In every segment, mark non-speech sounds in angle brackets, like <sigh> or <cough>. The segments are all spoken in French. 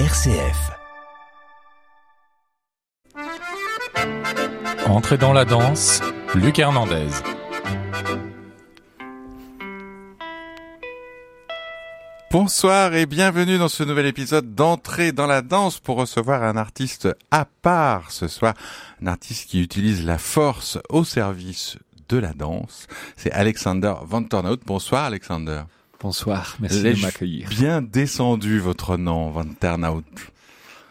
RCF. Entrez dans la danse, Luc Hernandez. Bonsoir et bienvenue dans ce nouvel épisode d'Entrée dans la danse pour recevoir un artiste à part ce soir. Un artiste qui utilise la force au service de la danse. C'est Alexander Van Tornout. Bonsoir Alexander. Bonsoir, merci de m'accueillir. Bien descendu votre nom, Van Tornout.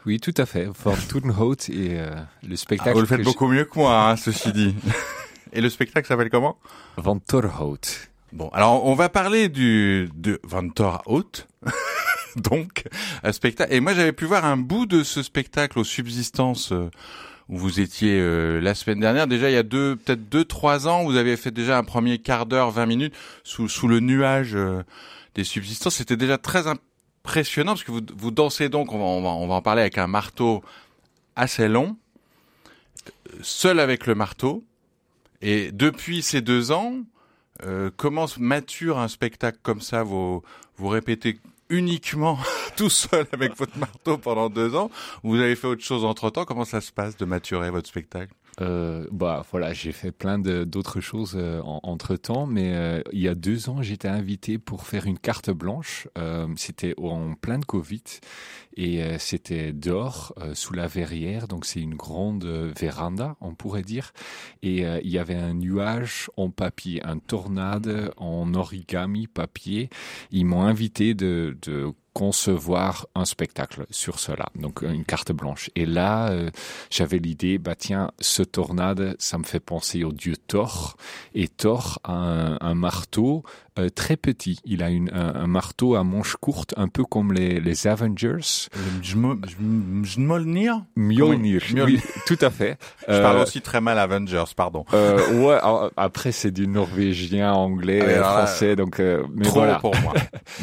Oui, tout à fait. Van Toornhout et euh, le spectacle. Ah, vous le faites beaucoup mieux que moi, hein, ceci dit. <laughs> Et le spectacle s'appelle comment? Van Torhout. Bon, alors on va parler du de Van Torhout. <laughs> Donc, un spectacle. Et moi, j'avais pu voir un bout de ce spectacle aux subsistances euh, où vous étiez euh, la semaine dernière. Déjà, il y a deux, peut-être deux, trois ans, vous avez fait déjà un premier quart d'heure, 20 minutes sous sous le nuage euh, des subsistances. C'était déjà très impressionnant parce que vous vous dansez donc. On va on va on va en parler avec un marteau assez long, seul avec le marteau. Et depuis ces deux ans, euh, comment mature un spectacle comme ça? Vous répétez uniquement <laughs> tout seul avec votre marteau pendant deux ans. Vous avez fait autre chose entre temps Comment ça se passe de maturer votre spectacle? Euh, bah voilà, j'ai fait plein d'autres choses euh, en- entre temps, mais euh, il y a deux ans, j'étais invité pour faire une carte blanche. Euh, c'était en plein de Covid et euh, c'était dehors euh, sous la verrière, donc c'est une grande euh, véranda, on pourrait dire. Et il y avait un nuage en papier, un tornade en origami papier. Ils m'ont invité de, concevoir un spectacle sur cela, donc une carte blanche. Et là, j'avais l'idée, bah tiens, ce tornade, ça me fait penser au dieu Thor. Et Thor a un marteau euh, très petit. Il a une, un, un marteau à manche courte, un peu comme les, les Avengers. Mjolnir Mjolnir, Mjolnir. oui, <laughs> tout à fait. <laughs> Je parle Euh, aussi très mal Avengers, pardon. euh, <laughs> ouais, après c'est du norvégien, anglais, Ah alors français, donc euh, mais Trop voilà. pour moi.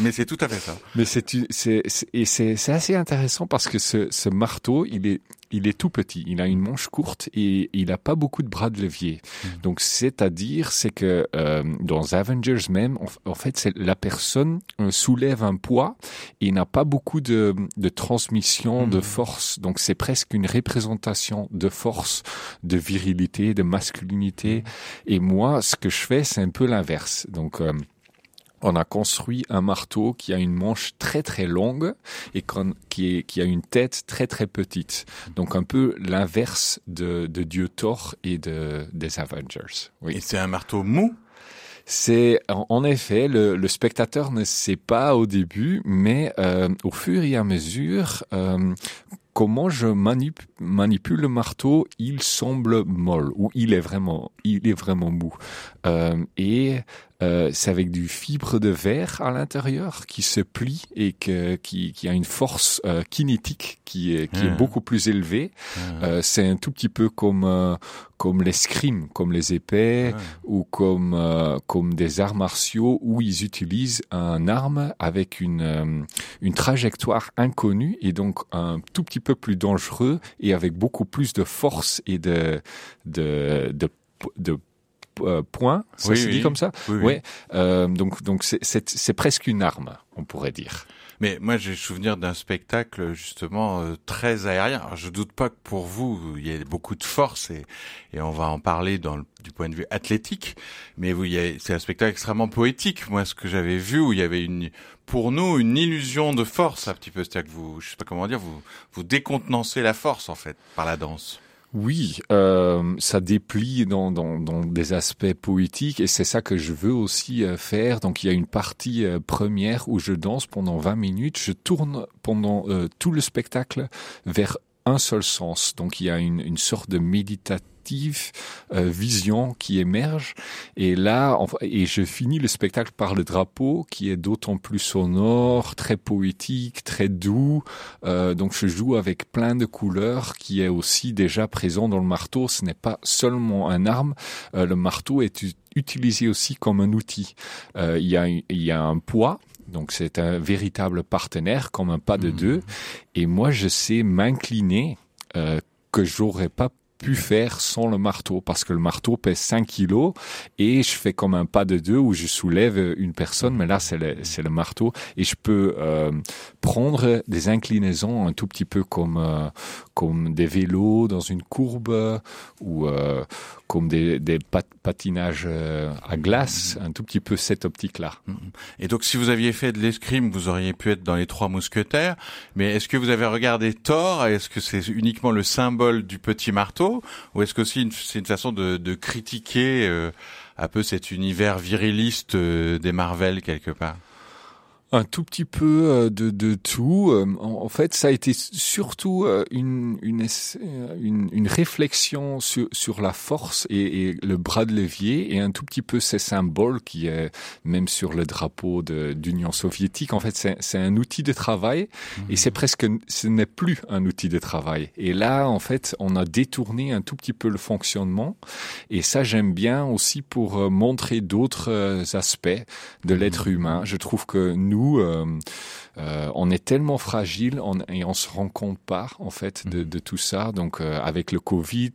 Mais c'est tout à fait ça. Mais c'est c'est c'est assez intéressant parce que ce, ce marteau, il est il est tout petit. Il a une manche courte et il a pas beaucoup de bras de levier. Donc c'est-à-dire c'est que euh, dans Avengers même, en, en fait, c'est la personne euh, soulève un poids et n'a pas beaucoup de de transmission de Mhm. force. Donc c'est presque une représentation de force, de virilité, de masculinité. Et moi, ce que je fais, c'est un peu l'inverse. Donc euh, on a construit un marteau qui a une manche très très longue et qui, est, qui a une tête très très petite. Donc un peu l'inverse de, de Dieu Thor et de, des Avengers. Oui. Et c'est un marteau mou? C'est en en effet le, le spectateur ne sait pas au début, mais euh, au fur et à mesure, euh, comment je manip- manipule le marteau, il semble molle ou il est vraiment, il est vraiment mou. Euh, et euh, c'est avec du fibre de verre à l'intérieur qui se plie et que, qui, qui a une force euh, kinétique qui est, qui Ah. est beaucoup plus élevée. Euh, c'est un tout petit peu comme euh, comme l'escrime, comme les épées Ouais. ou comme euh, comme des arts martiaux où ils utilisent un arme avec une une trajectoire inconnue et donc un tout petit peu plus dangereux et avec beaucoup plus de force et de de de, de, euh, points. Ça Oui, se oui. dit comme ça. Oui. Euh, donc donc c'est presque une arme, on pourrait dire. Mais moi, j'ai souvenir d'un spectacle justement euh, très aérien. Alors, je doute pas que pour vous, il y a beaucoup de force et, et on va en parler dans le- du point de vue athlétique. Mais vous, c'est un spectacle extrêmement poétique. Moi, ce que j'avais vu, où il y avait une, pour nous, une illusion de force un petit peu. C'est-à-dire que vous, je sais pas comment dire, vous, vous décontenancez la force en fait par la danse. Oui, euh, ça déplie dans, dans, dans des aspects poétiques et c'est ça que je veux aussi euh, faire. Donc il y a une partie euh, première où je danse pendant 20 minutes, je tourne pendant euh, tout le spectacle vers un seul sens. Donc il y a une, une sorte de euh, vision qui émerge. Et là, et je finis le spectacle par le drapeau qui est d'autant plus sonore, très poétique, très doux. Euh, donc je joue avec plein de couleurs qui est aussi déjà présent dans le marteau. Ce n'est pas seulement un arme. Euh, le marteau est utilisé aussi comme un outil. Il y a il y a un poids. Donc c'est un véritable partenaire comme un pas de Mhm. deux. Et moi je sais m'incliner euh, que j'aurais pas pu faire sans le marteau parce que le marteau pèse 5 kilos et je fais comme un pas de deux où je soulève une personne, mais là c'est le, le marteau et je peux euh, prendre des inclinaisons un tout petit peu comme euh, comme des vélos dans une courbe ou euh, comme des, des patinages euh, à glace, un tout petit peu cette optique-là. Et donc, si vous aviez fait de l'escrime, vous auriez pu être dans les Trois Mousquetaires. Mais est-ce que vous avez regardé Thor Est-ce que c'est uniquement le symbole du petit marteau, ou est-ce que c'est une, une, façon de, critiquer euh, un peu cet univers viriliste euh, des Marvel quelque part? Un tout petit peu euh, de, de tout. Euh, en, fait, ça a été surtout euh, une, une, une, une réflexion sur, sur la force et, et, le bras de levier et un tout petit peu ces symboles qui est même sur le drapeau d'Union soviétique. En fait, c'est un outil de travail et c'est presque, ce n'est plus un outil de travail. Et là, en fait, on a détourné un tout petit peu le fonctionnement et ça, j'aime bien aussi pour montrer d'autres aspects de l'être humain. Je trouve que nous, euh, euh, on est tellement fragile et on se rend compte pas en fait de, mm. tout ça. Donc euh, avec le Covid,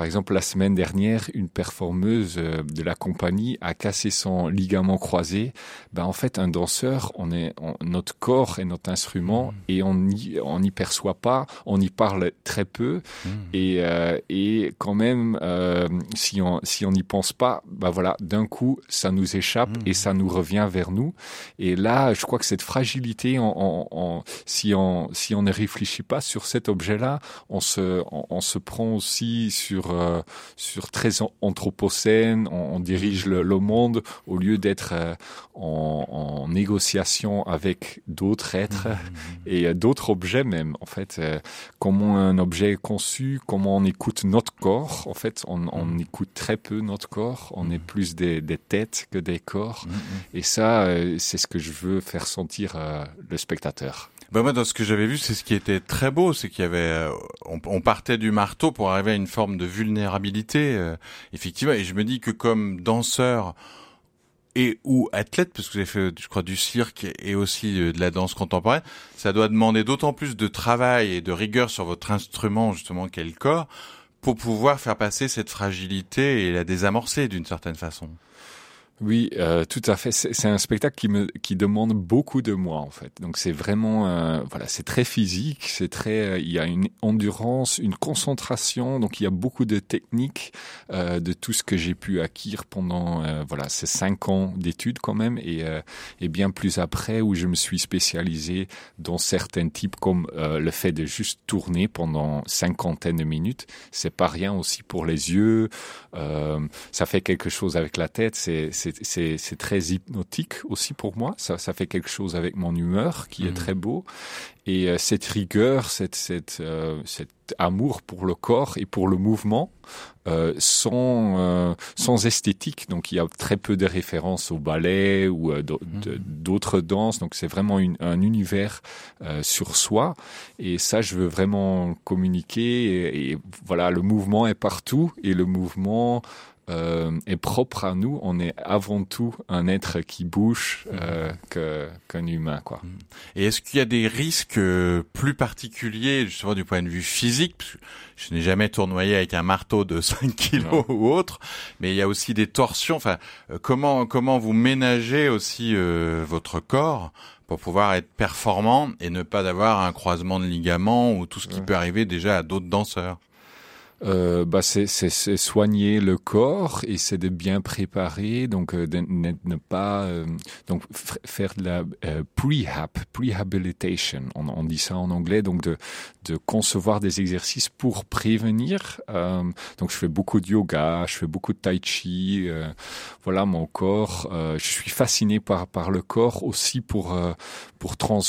par exemple la semaine dernière, une performeuse de la compagnie a cassé son ligament croisé. Ben en fait un danseur, on est notre corps est notre instrument mm. et on n'y on perçoit pas, on y parle très peu mm. et et quand même si on si on n'y pense pas, ben voilà d'un coup ça nous échappe et ça nous revient vers nous. Et là je crois que cette fragilité, on, si on si on ne réfléchit pas sur cet objet-là, on se on, se prend aussi sur euh, sur très anthropocène, on, dirige le, monde au lieu d'être euh, en, négociation avec d'autres êtres mmh, mmh, mmh. et euh, d'autres objets même. En fait, comment un objet est conçu, comment on écoute notre corps. En fait, on, écoute très peu notre corps. On est plus des, des têtes que des corps. Et ça, c'est ce que je veux faire sentir le spectateur. Ben moi, dans ce que j'avais vu, c'est ce qui était très beau, c'est qu'il y avait, euh, on, partait du marteau pour arriver à une forme de vulnérabilité, euh, effectivement. Et je me dis que comme danseur et ou athlète, parce que avez fait, je crois, du cirque et aussi de la danse contemporaine, ça doit demander d'autant plus de travail et de rigueur sur votre instrument, justement, qu'est le corps, pour pouvoir faire passer cette fragilité et la désamorcer d'une certaine façon. Oui, euh, tout à fait. C'est un spectacle qui me qui demande beaucoup de moi en fait. Donc c'est vraiment euh, voilà, c'est très physique, c'est très euh, il y a une endurance, une concentration. Donc il y a beaucoup de techniques euh, de tout ce que j'ai pu acquérir pendant euh, voilà ces cinq ans d'études quand même et et bien plus après où je me suis spécialisé dans certains types comme le fait de juste tourner pendant cinquantaine de minutes. C'est pas rien aussi pour les yeux. ça fait quelque chose avec la tête. C'est c'est très hypnotique aussi pour moi. Ça, ça fait quelque chose avec mon humeur qui est mmh. très beau. Et euh, cette rigueur, cette, cette, euh, cet amour pour le corps et pour le mouvement euh, sans, euh, sans esthétique. Donc il y a très peu de références au ballet ou mmh. d'autres danses. Donc c'est vraiment une, un univers sur soi. Et ça, je veux vraiment communiquer. Et, et, voilà, le mouvement est partout et le mouvement euh, est propre à nous. On est avant tout un être qui bouge euh, qu'un humain, quoi. Et est-ce qu'il y a des risques euh, plus particuliers, justement du point de vue physique? Je n'ai jamais tournoyé avec un marteau de <laughs> 5 kilos ou autre, mais il y a aussi des torsions. Enfin, euh, comment comment vous ménagez aussi votre corps pour pouvoir être performant et ne pas avoir un croisement de ligaments ou tout ce qui peut arriver déjà à d'autres danseurs? Euh, bah c'est, soigner le corps et c'est de bien préparer, donc euh, de, ne pas euh, donc faire de la euh, prehab, prehabilitation, on, on, dit ça en anglais, donc de, de concevoir des exercices pour prévenir. donc je fais beaucoup de yoga, je fais beaucoup de tai chi, voilà mon corps. je suis fasciné par par le corps aussi pour pour trans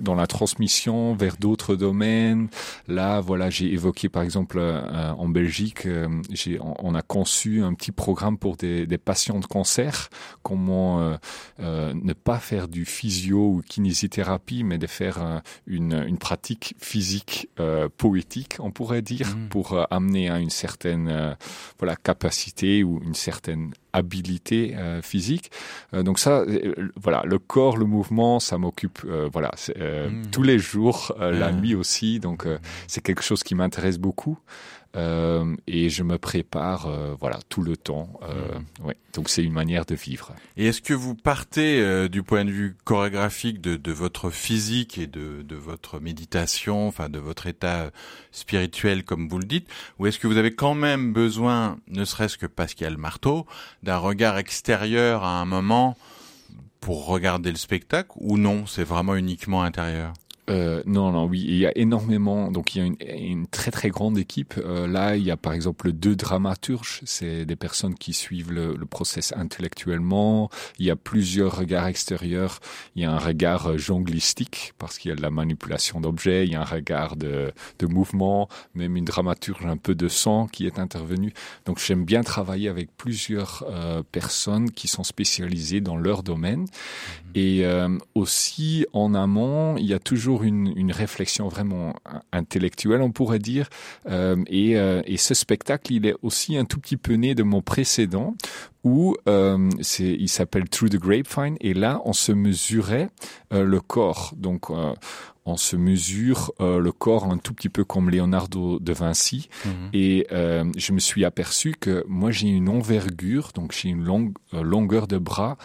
dans la transmission vers d'autres domaines. Là voilà j'ai évoqué par exemple euh, en Belgique, euh, on, a conçu un petit programme pour des, patients de cancer, comment euh, ne pas faire du physio ou kinésithérapie, mais de faire une, pratique physique poétique, on pourrait dire, mmh. pour amener à une certaine voilà capacité ou une certaine habilité euh, physique. Euh, donc ça, euh, voilà, le corps, le mouvement, ça m'occupe, voilà, mmh. tous les jours, la nuit aussi. Donc c'est quelque chose qui m'intéresse beaucoup. Euh, et je me prépare euh, voilà tout le temps. Euh, Mhm. ouais. Donc c'est une manière de vivre. Et est-ce que vous partez euh, du point de vue chorégraphique de, de votre physique et de, de votre méditation, enfin de votre état spirituel comme vous le dites, ou est-ce que vous avez quand même besoin, ne serait-ce que parce qu'il y a le marteau, d'un regard extérieur à un moment pour regarder le spectacle, ou non, c'est vraiment uniquement intérieur? Euh, non, non, oui, il y a énormément. Donc il y a une, une très très grande équipe. Euh, là, il y a par exemple deux dramaturges. C'est des personnes qui suivent le, le process intellectuellement. Il y a plusieurs regards extérieurs. Il y a un regard euh, jonglistique parce qu'il y a de la manipulation d'objets. Il y a un regard de, de mouvement, même une dramaturge un peu de sang qui est intervenue. Donc j'aime bien travailler avec plusieurs euh, personnes qui sont spécialisées dans leur domaine. Et euh, aussi en amont, il y a toujours une, une réflexion vraiment intellectuelle, on pourrait dire. Euh, et, euh, et ce spectacle, il est aussi un tout petit peu né de mon précédent, où euh, il s'appelle Through the Grapevine. Et là, on se mesurait le corps. Donc on se mesure euh, le corps un tout petit peu comme Leonardo de Vinci. Et euh, je me suis aperçu que moi j'ai une envergure, donc j'ai une longue, euh, longueur de bras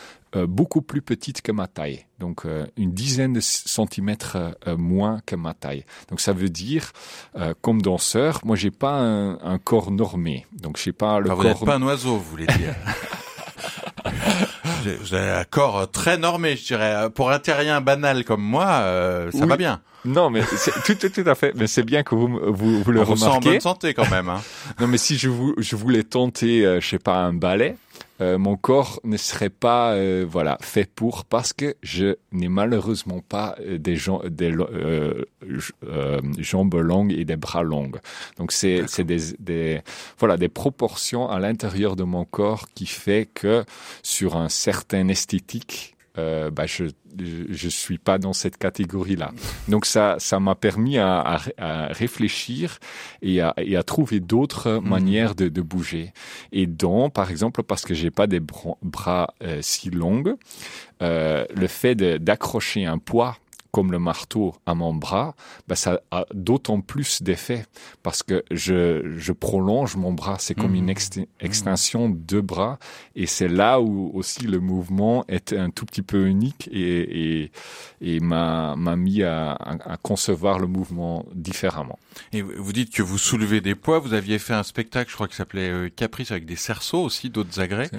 beaucoup plus petite que ma taille. Donc euh, une dizaine de centimètres euh, moins que ma taille. Donc ça veut dire, euh, comme danseur, moi j'ai pas un, un corps normé. Donc j'ai pas le Enfin, vous n'êtes corps. pas un oiseau, vous voulez dire. <laughs> J'ai- Vous avez un corps très normé, je dirais. Pour un terrien banal comme moi, euh, ça Oui. va bien. Non, mais c'est tout, tout, tout à fait. Mais c'est bien que vous vous, vous le On vous sent en remarquez. bonne santé quand même. Hein. Non, mais si je, je voulais tenter, euh, je sais pas, un ballet, euh, mon corps ne serait pas, euh, voilà, fait pour parce que je n'ai malheureusement pas euh, des, euh, jambes longues et des bras longs. Donc c'est c'est des, des voilà des proportions à l'intérieur de mon corps qui fait que sur un certain esthétique. Euh, bah je, je je suis pas dans cette catégorie là donc ça ça m'a permis à, à, à réfléchir et à, et à trouver d'autres manières de, de bouger. Et dont, par exemple, parce que j'ai pas des bra- bras euh, si longs, euh, le fait d'accrocher un poids comme le marteau à mon bras, bah, ça a d'autant plus d'effet parce que je, je prolonge mon bras. C'est comme une ext- extension de bras et c'est là où aussi le mouvement est un tout petit peu unique et, et, et m'a mis à, à, à concevoir le mouvement différemment. Et vous dites que vous soulevez des poids. Vous aviez fait un spectacle, je crois que ça s'appelait euh, Caprice avec des cerceaux aussi, d'autres agrès.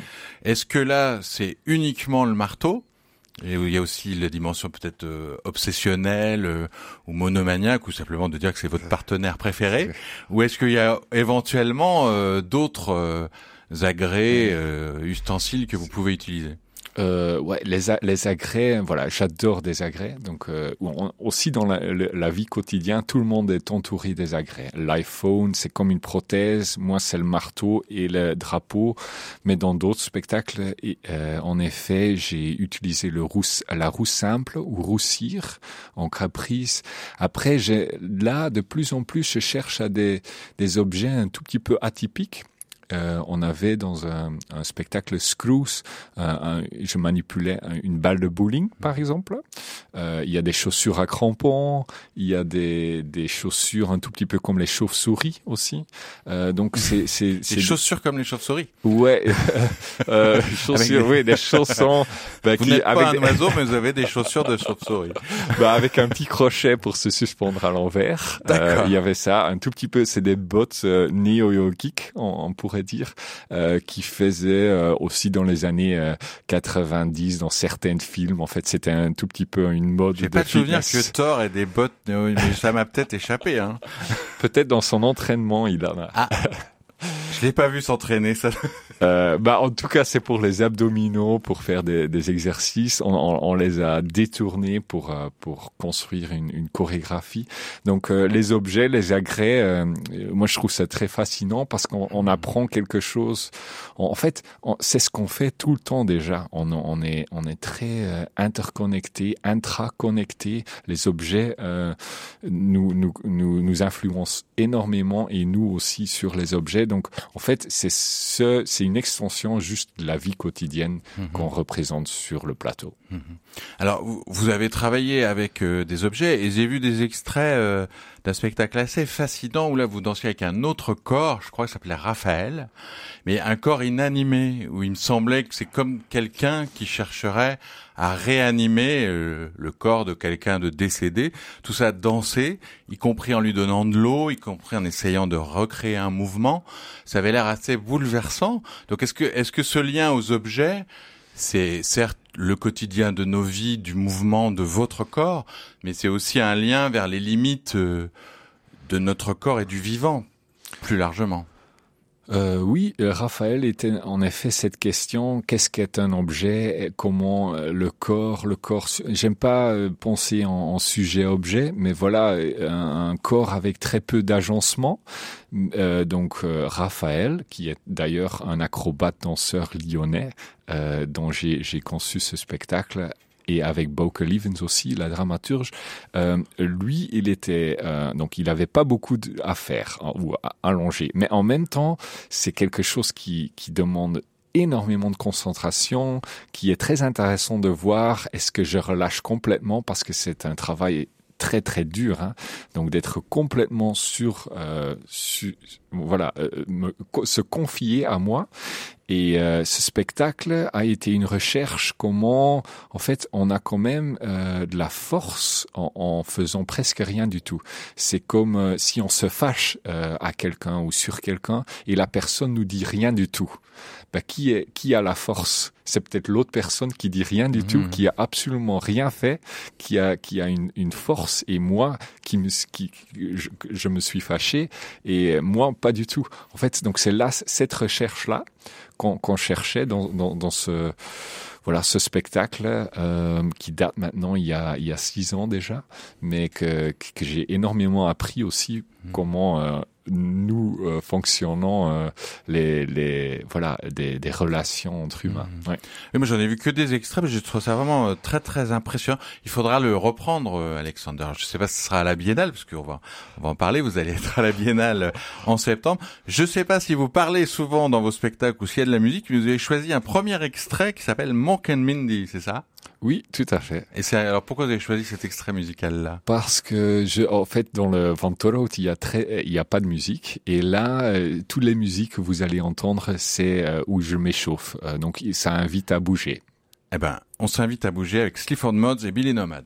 Est-ce que là, c'est uniquement le marteau et il y a aussi la dimension peut-être euh, obsessionnelle euh, ou monomaniaque ou simplement de dire que c'est votre partenaire préféré. Ou est-ce qu'il y a éventuellement euh, d'autres euh, agrès, euh, ustensiles que vous pouvez utiliser? Euh, ouais, les, les agrès, voilà, j'adore des agrès. Donc, euh, aussi dans la, vie quotidienne, tout le monde est entouré des agrès. L'iPhone, c'est comme une prothèse. Moi, c'est le marteau et le drapeau. Mais dans d'autres spectacles, euh, en effet, j'ai utilisé le la roue simple ou roussir en caprice. Après, là, de plus en plus, je cherche à des, des objets un tout petit peu atypiques. Euh, on avait dans un, un spectacle Screws, euh, un- je manipulais un- une balle de bowling, par exemple. Euh, il y a des chaussures à crampons, il y a des, des chaussures un tout petit peu comme les chauves-souris aussi. Euh, donc c'est c'est Des chaussures comme les chauves-souris. ouais <laughs> euh, chaussures oui des chaussons <laughs> bah, Vous n'êtes pas avec un des- oiseau, mais vous avez des chaussures de chauve-souris. <laughs> bah, avec un petit crochet pour se suspendre à l'envers. Euh, D'accord. il y avait ça, un tout petit peu, c'est des bottes euh, néo-yogiques, on, on pourrait dire, euh, qui faisaient euh, aussi dans les années euh, 90 dans certains films. En fait, c'était un tout petit peu une mode J'ai pas de souvenir que Thor ait des bottes, mais ça m'a peut-être échappé. Hein. <laughs> Peut-être dans son entraînement, il en a. <laughs> Je l'ai pas vu s'entraîner. Ça. Euh, bah, en tout cas, c'est pour les abdominaux, pour faire des, des exercices. On, on- on les a détournés pour euh, pour construire une, une chorégraphie. Donc, euh, les objets, les agrès, euh, moi, je trouve ça très fascinant parce qu'on on apprend quelque chose. En, fait, c'est ce qu'on fait tout le temps déjà. On, on est on est très euh, interconnectés, intraconnectés. Les objets euh, nous, nous nous nous influencent énormément et nous aussi sur les objets. Donc, en fait, c'est ce, c'est une extension juste de la vie quotidienne qu'on représente sur le plateau. Alors, vous, vous avez travaillé avec euh, des objets et j'ai vu des extraits euh, d'un spectacle assez fascinant où là vous dansiez avec un autre corps, je crois que ça s'appelait Raphaël, mais un corps inanimé où il me semblait que c'est comme quelqu'un qui chercherait à réanimer euh, le corps de quelqu'un de décédé, tout ça dansé, y compris en lui donnant de l'eau, y compris en essayant de recréer un mouvement. Ça avait l'air assez bouleversant. Donc est-ce que est-ce que ce lien aux objets c'est certes le quotidien de nos vies, du mouvement de votre corps, mais c'est aussi un lien vers les limites euh, de notre corps et du vivant, plus largement. Euh, oui, euh, Raphaël était en effet cette question qu'est-ce qu'est un objet Comment euh, le corps, le corps. J'aime pas penser en, sujet-objet, mais voilà un, corps avec très peu d'agencement. donc Raphaël, qui est d'ailleurs un acrobate danseur lyonnais, dont j'ai conçu ce spectacle et avec Bouke Levens aussi, la dramaturge, euh, lui, il était euh, donc il avait pas beaucoup à faire hein, ou à allonger, mais en même temps, c'est quelque chose qui demande énormément de concentration, qui est très intéressant de voir. Est-ce que je relâche complètement? Parce que c'est un travail très très dur, hein, donc d'être complètement sur, euh, voilà, se confier à moi et euh, ce spectacle a été une recherche comment, en fait, on a quand même euh, de la force en, en, faisant presque rien du tout. C'est comme euh, si on se fâche à quelqu'un ou sur quelqu'un et la personne nous dit rien du tout. Bah, qui est qui a la force? C'est peut-être l'autre personne qui dit rien du tout, mmh. qui a absolument rien fait, qui a qui a une, une force et moi qui me qui je, je me suis fâché et moi pas du tout. En fait, donc c'est là cette recherche là qu'on cherchait dans, dans, dans, ce voilà ce spectacle euh, qui date maintenant il y a il y a six ans déjà, mais que que j'ai énormément appris aussi mmh. comment euh, nous euh, fonctionnons euh, les, les voilà des, des relations entre humains. Mmh. Ouais. Et moi j'en ai vu que des extraits, mais je trouve ça vraiment euh, très très impressionnant. Il faudra le reprendre, Alexander. Je sais pas si ce sera à la Biennale, parce qu'on va on va en parler. Vous allez être à la Biennale en septembre. Je sais pas si vous parlez souvent dans vos spectacles ou s'il y a de la musique. Mais vous avez choisi un premier extrait qui s'appelle Monk and Mindy, c'est ça? Oui, tout à fait. Et c'est alors pourquoi vous avez choisi cet extrait musical là Parce que je, en fait, dans le Vantoro, il y a très, il y a pas de musique, et là, euh, toutes les musiques que vous allez entendre, c'est euh, où je m'échauffe. Euh, donc, ça invite à bouger. Eh ben, on s'invite à bouger avec Clifford Mods et Billy Nomad.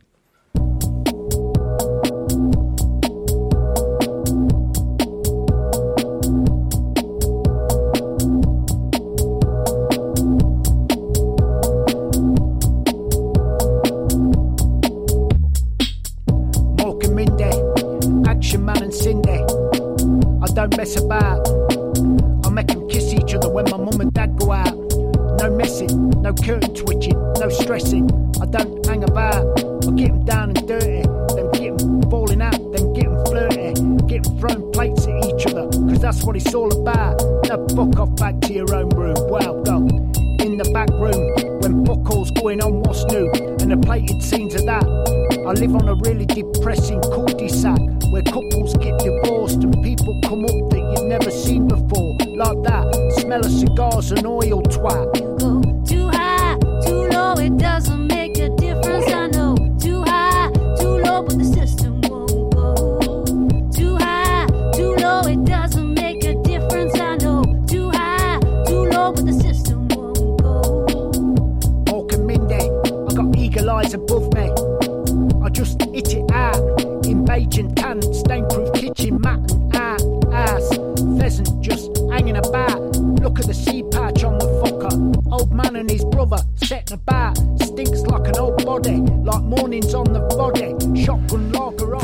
Cigars and oil twat.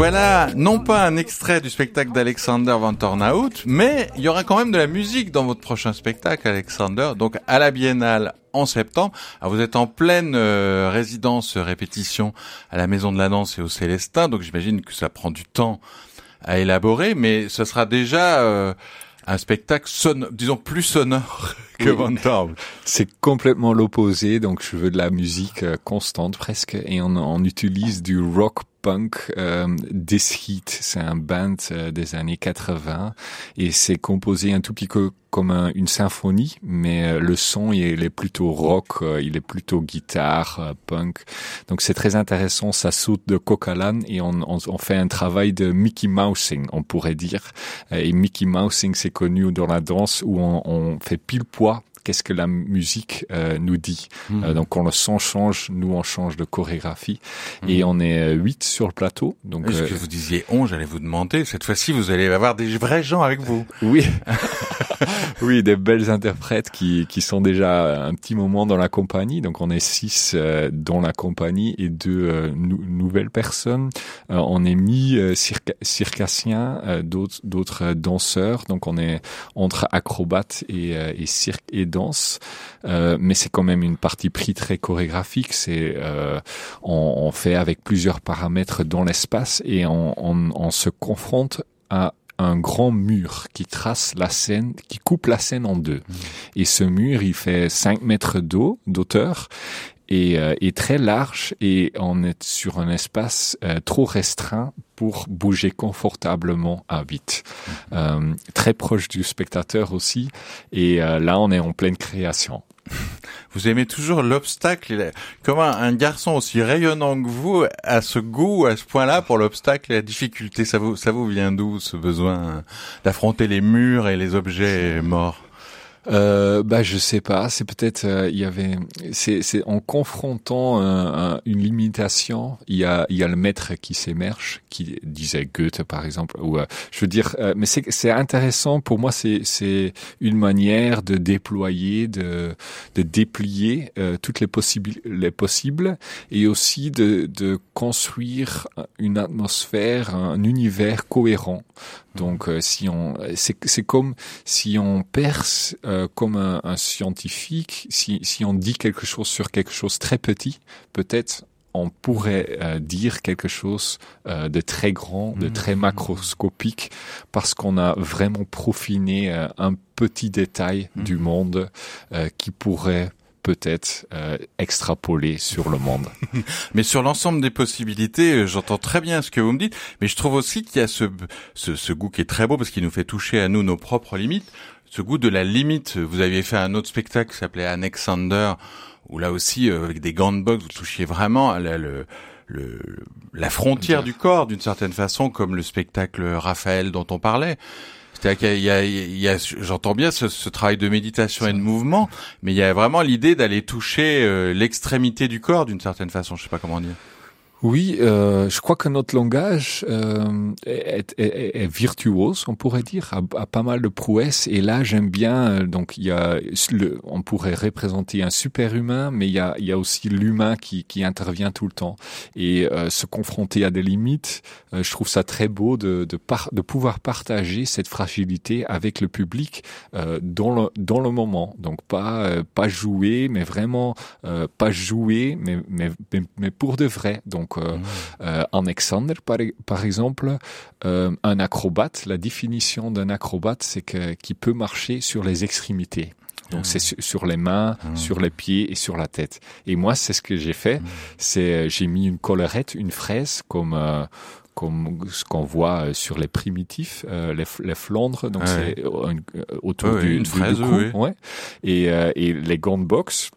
Voilà, non pas un extrait du spectacle d'Alexander Van Tornhout, mais il y aura quand même de la musique dans votre prochain spectacle, Alexander. Donc à la Biennale en septembre. Alors, vous êtes en pleine euh, résidence répétition à la Maison de la Danse et au Célestin, donc j'imagine que ça prend du temps à élaborer, mais ce sera déjà euh, un spectacle sonore, disons plus sonore <laughs> que Oui. Van Tornhout. C'est complètement l'opposé, donc je veux de la musique euh, constante presque, et on, on utilise du rock punk euh, Heat. C'est un band euh, des années 80 et c'est composé un tout petit peu comme un- une symphonie, mais euh, le son il est plutôt rock, euh, il est plutôt guitare, punk. Donc c'est très intéressant, ça saute de coq à et on, on, on fait un travail de Mickey Mousing, on pourrait dire. Et Mickey Mousing, c'est connu dans la danse où on, on fait pile poids. Qu'est-ce que la musique euh, nous dit Euh, Donc quand le son change, nous on change de chorégraphie et on est euh, huit sur le plateau. Donc Est-ce euh, que vous disiez on, j'allais vous demander. Cette fois-ci, vous allez avoir des vrais gens avec vous. Oui, <laughs> <laughs> oui, des belles interprètes qui qui sont déjà un petit moment dans la compagnie. Donc on est six euh, dans la compagnie et deux euh, nou- nouvelles personnes. Euh, on est mis euh, circa- circassiens, euh, d'autres euh, danseurs. Donc on est entre acrobates et, et cirque et danse. Mais c'est quand même une partie pris très chorégraphique. C'est on, on fait avec plusieurs paramètres dans l'espace et on, on, on se confronte à un grand mur qui trace la scène, qui coupe la scène en deux. Et ce mur, il fait 5 mètres d'eau, d'auteur, et euh, est très large et on est sur un espace euh, trop restreint pour bouger confortablement à 8. Euh, très proche du spectateur aussi. Et euh, là, on est en pleine création. <laughs> Vous aimez toujours l'obstacle. Comment un garçon aussi rayonnant que vous a ce goût à ce point-là pour l'obstacle et la difficulté? Ça vous, ça vous vient d'où ce besoin d'affronter les murs et les objets morts? Euh, bah je sais pas, c'est peut-être euh, il y avait c'est c'est en confrontant un- un- une limitation, il y a il y a le maître qui s'émerge, qui disait Goethe par exemple ou euh, je veux dire euh, mais c'est c'est intéressant pour moi c'est c'est une manière de déployer de de déplier toutes les possibles les possibles et aussi de de construire une atmosphère, un univers cohérent. Donc euh, si on c'est c'est comme si on perce euh, comme un, un scientifique, si, si on dit quelque chose sur quelque chose très petit, peut-être on pourrait euh, dire quelque chose euh, de très grand, de très macroscopique, parce qu'on a vraiment profiné euh, un petit détail du monde euh, qui pourrait peut-être euh, extrapoler sur le monde. <laughs> Mais sur l'ensemble des possibilités, euh, j'entends très bien ce que vous me dites, mais je trouve aussi qu'il y a ce, ce, ce goût qui est très beau parce qu'il nous fait toucher à nous nos propres limites. Ce goût de la limite. Vous aviez fait un autre spectacle qui s'appelait Alexander, où là aussi, euh, avec des gants de boxe, vous touchiez vraiment à la, le, le- la frontière du corps d'une certaine façon, comme le spectacle Raphaël dont on parlait. C'est-à-dire qu'il y a, il y a- j'entends bien ce, ce travail de méditation et de mouvement, mais il y a vraiment l'idée d'aller toucher euh, l'extrémité du corps d'une certaine façon. Je sais pas comment dire. Oui, euh, je crois que notre langage euh, est, est- est- virtuose, on pourrait dire, a, pas mal de prouesses. Et là, j'aime bien. euh, Donc, il y a, le, on pourrait représenter un super humain, mais il y a, il y a aussi l'humain qui, qui intervient tout le temps. Et euh, se confronter à des limites, euh, je trouve ça très beau de, de, de pouvoir partager cette fragilité avec le public euh, dans le dans le moment. Donc pas pas jouer, mais vraiment pas jouer, mais mais mais, mais pour de vrai. Donc euh, euh, Alexander par, par exemple, euh, un acrobate. La définition d'un acrobate, c'est que qui peut marcher sur les extrémités. Donc c'est su- sur les mains, sur les pieds et sur la tête. Et moi, c'est ce que j'ai fait. C'est euh, j'ai mis une collerette, une fraise comme euh, comme ce qu'on voit sur les primitifs, euh, les, les Flandres, donc Ouais. c'est autour Ouais, du, une fraise, du cou, oui. ouais. Et, euh, et les gants de boxe,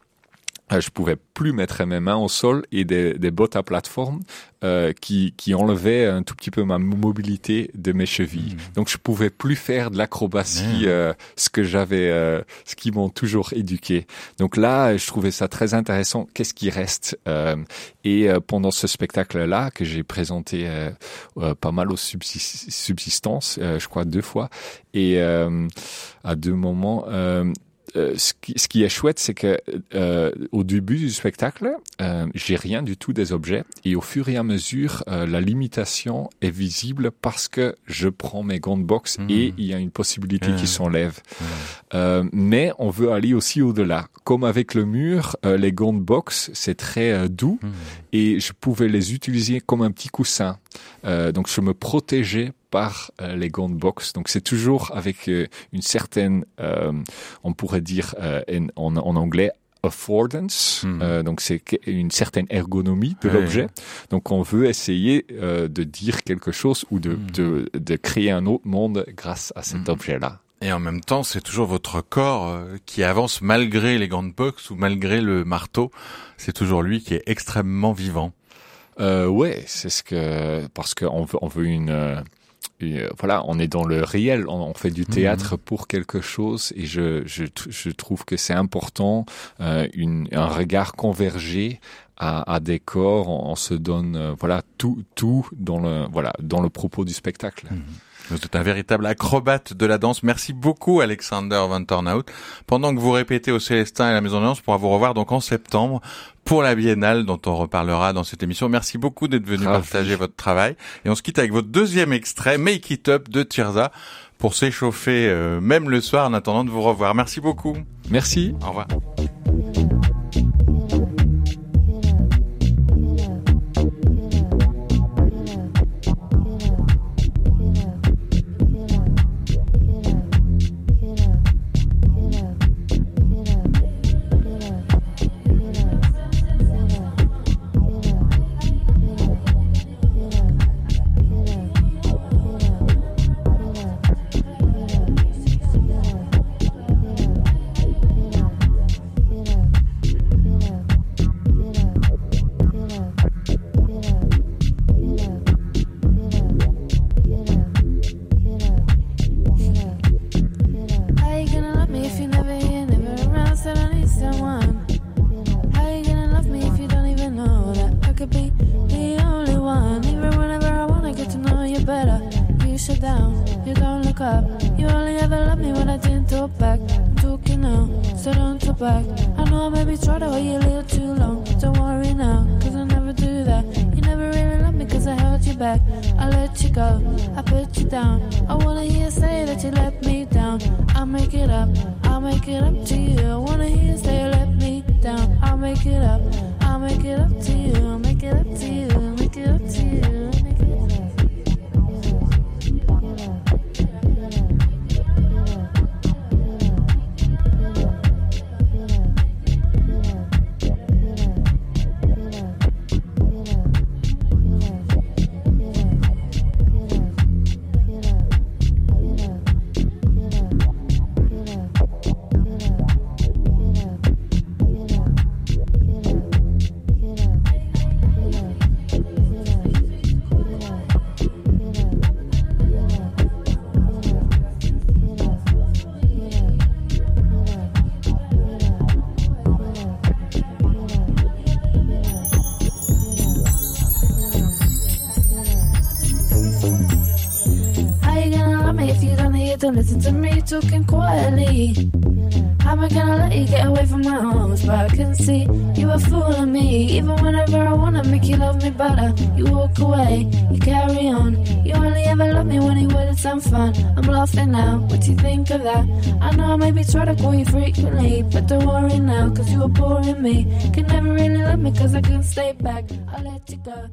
je pouvais plus mettre mes mains au sol et des, des bottes à plateforme euh, qui, qui enlevaient un tout petit peu ma mobilité de mes chevilles. Donc je pouvais plus faire de l'acrobatie, Mmh. euh, ce que j'avais, euh, ce qui m'ont toujours éduqué. Donc là, je trouvais ça très intéressant. Qu'est-ce qui reste Euh, Et euh, pendant ce spectacle-là que j'ai présenté euh, euh, pas mal aux subsis- subsistances, euh, je crois deux fois, et euh, à deux moments. Euh, ce, qui, ce qui est chouette, c'est que euh, au début du spectacle, euh, j'ai rien du tout des objets, et au fur et à mesure, euh, la limitation est visible parce que je prends mes gants de boxe et il y a une possibilité qui s'enlève. Euh, mais on veut aller aussi au-delà. Comme avec le mur, euh, les gants de boxe, c'est très doux et je pouvais les utiliser comme un petit coussin. Euh, donc je me protégeais par euh, les gants de boxe. Donc c'est toujours avec euh, une certaine, euh, on pourrait dire euh, en, en- en anglais, affordance, Mhm. euh, donc c'est une certaine ergonomie de l'objet. Donc on veut essayer euh, de dire quelque chose ou de, Mhm. de, de créer un autre monde grâce à cet Mhm. objet-là. Et en même temps, c'est toujours votre corps euh, qui avance malgré les gants de boxe ou malgré le marteau. C'est toujours lui qui est extrêmement vivant. Euh, ouais, c'est ce que parce qu'on veut, on veut une, euh, une- euh, voilà, on est dans le réel, on, on fait du théâtre pour quelque chose et je je, je trouve que c'est important euh, une, un regard convergé à, à des corps, on, on se donne euh, voilà tout tout dans le voilà dans le propos du spectacle. Vous êtes un véritable acrobate de la danse. Merci beaucoup, Alexander Van Tornhout. Pendant que vous répétez au Célestin et à la Maison de Danse, on pourra vous revoir donc en septembre pour la Biennale dont on reparlera dans cette émission. Merci beaucoup d'être venu Ravi. partager votre travail. Et on se quitte avec votre deuxième extrait, Make It Up de Tirza, pour s'échauffer euh, même le soir en attendant de vous revoir. Merci beaucoup. Merci. Au revoir. Up. You only ever love me when I didn't talk back. I'm talking now, so don't talk back. I know I maybe tried to wait a little too long. Don't worry now, cause I never do that. You never really loved me cause I held you back. I let you go, I put you down. I wanna hear you say that you let me down. I'll make it up, I'll make it up to you. I wanna hear you say you let me down. I'll make it up, I'll make it up to you. Talking quietly? How am I gonna let you get away from my arms? But I can see you are fooling me. Even whenever I wanna make you love me better, you walk away, you carry on. You only ever love me when you wanted some fun. I'm laughing now, what do you think of that? I know I maybe try to call you frequently, but don't worry now, cause you are boring me. Can never really love me cause I can't stay back. I'll let you go.